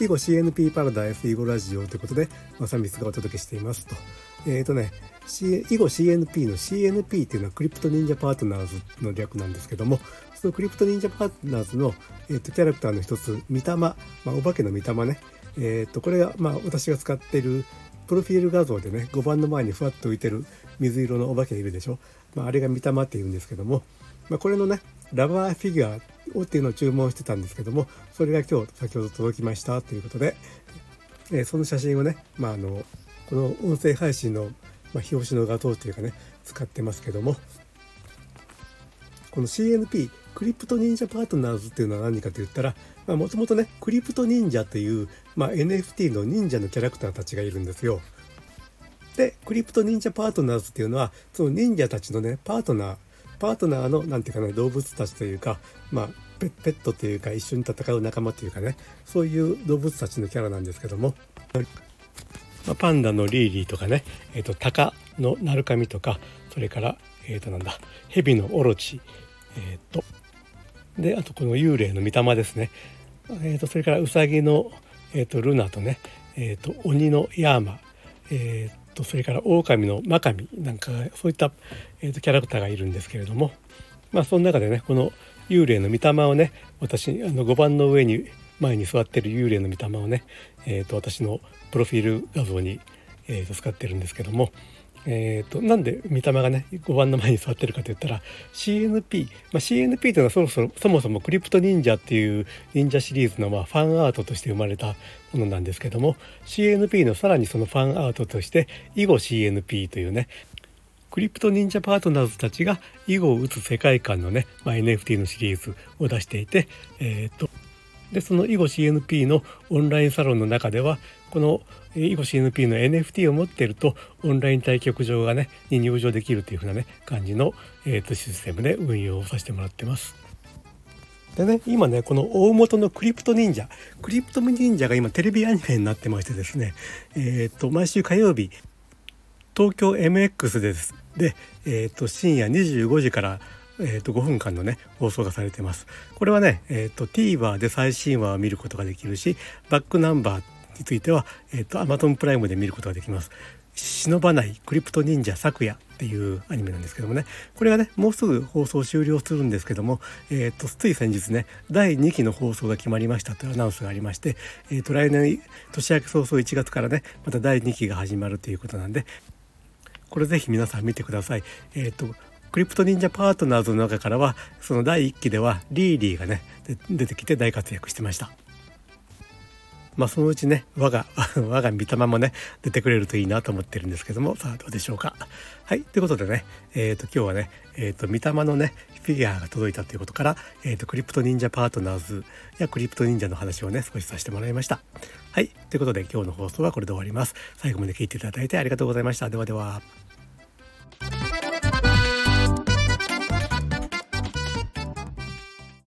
囲碁 CNP パラダイス囲碁ラジオということで、まさみつがお届けしていますと。えっ、ー、とね、C、囲碁 CNP の CNP っていうのはクリプト忍者パートナーズの略なんですけども、そのクリプト忍者パートナーズの、えーと、キャラクターの一つ、御霊、まあ、お化けの御霊ね。えっ、ー、と、これが、まあ、私が使っているプロフィール画像でね、5番の前にふわっと浮いてる水色のお化けがいるでしょ。まあ、あれが御霊って言うんですけども、まあ、これのね、ラバーフィギュアをっていうのを注文してたんですけどもそれが今日先ほど届きましたということで、えー、その写真をね、まあ、あのこの音声配信の、まあ、表紙の画像というかね使ってますけどもこの CNP クリプト忍者パートナーズっていうのは何かと言ったらもともとねクリプト忍者という、まあ、NFT の忍者のキャラクターたちがいるんですよ。でクリプト忍者パートナーズっていうのはその忍者たちのねパートナーパートナーの何て言うかね動物たちというかまあペットというか一緒に戦う仲間というかねそういう動物たちのキャラなんですけども、まあ、パンダのリーリーとかね、えーと、タカのナルカミとかそれからえっ、ー、となんだヘビのオロチえっ、ー、とであとこの幽霊の御霊ですね、えーと、それからウサギの、えーと、ルナとね、えーと、鬼のヤーマ、えー、とそれから狼のマカミなんかそういった、えーと、キャラクターがいるんですけれどもまあその中でねこの幽霊の御霊をね私あの5番の上に前に座ってる幽霊の御霊をね、えーと、私のプロフィール画像に、えーと使ってるんですけどもえーと、なんで御霊がね5番の前に座ってるかといったら CNP、まあ、CNP というのはそろそろそもそもクリプト忍者っていう忍者シリーズのまあファンアートとして生まれたものなんですけども CNP のさらにそのファンアートとして囲碁 CNP というねクリプト忍者パートナーズたちが囲碁を打つ世界観のね、まあ、NFT のシリーズを出していて、えーとでその囲碁 CNP のオンラインサロンの中ではこの囲碁 CNP の NFT を持っているとオンライン対局場がねに入場できるというふうなね感じの、えーと、システムで運用をさせてもらってます。でね今ねこの大元のクリプト忍者クリプト忍者が今テレビアニメになってましてですねえっ、ー、と毎週火曜日東京 MX ですで、えーと、深夜25時からえー、と5分間のね放送がされてます。これはね、えーと、TVer で最新話を見ることができるしバックナンバーについては、えーと、Amazon プライムで見ることができます。忍ばないクリプト忍者昨夜っていうアニメなんですけどもねこれがねもうすぐ放送終了するんですけども、えーと、つい先日ね第2期の放送が決まりましたというアナウンスがありまして、えーと、来年年明け早々1月からねまた第2期が始まるということなんでこれぜひ皆さん見てください。えーとクリプト忍者パートナーズの中からはその第1期ではリーリーがね出てきて大活躍してました。まあそのうちね我が 我が御霊もね出てくれるといいなと思ってるんですけどもさあどうでしょうか。はいということでねえっ、ー、と今日はねえっ、ー、と御霊のねフィギュアが届いたということから、えーと、クリプト忍者パートナーズやクリプト忍者の話をね少しさせてもらいました。はいということで今日の放送はこれで終わります。最後まで聞いていただいてありがとうございました。ではでは。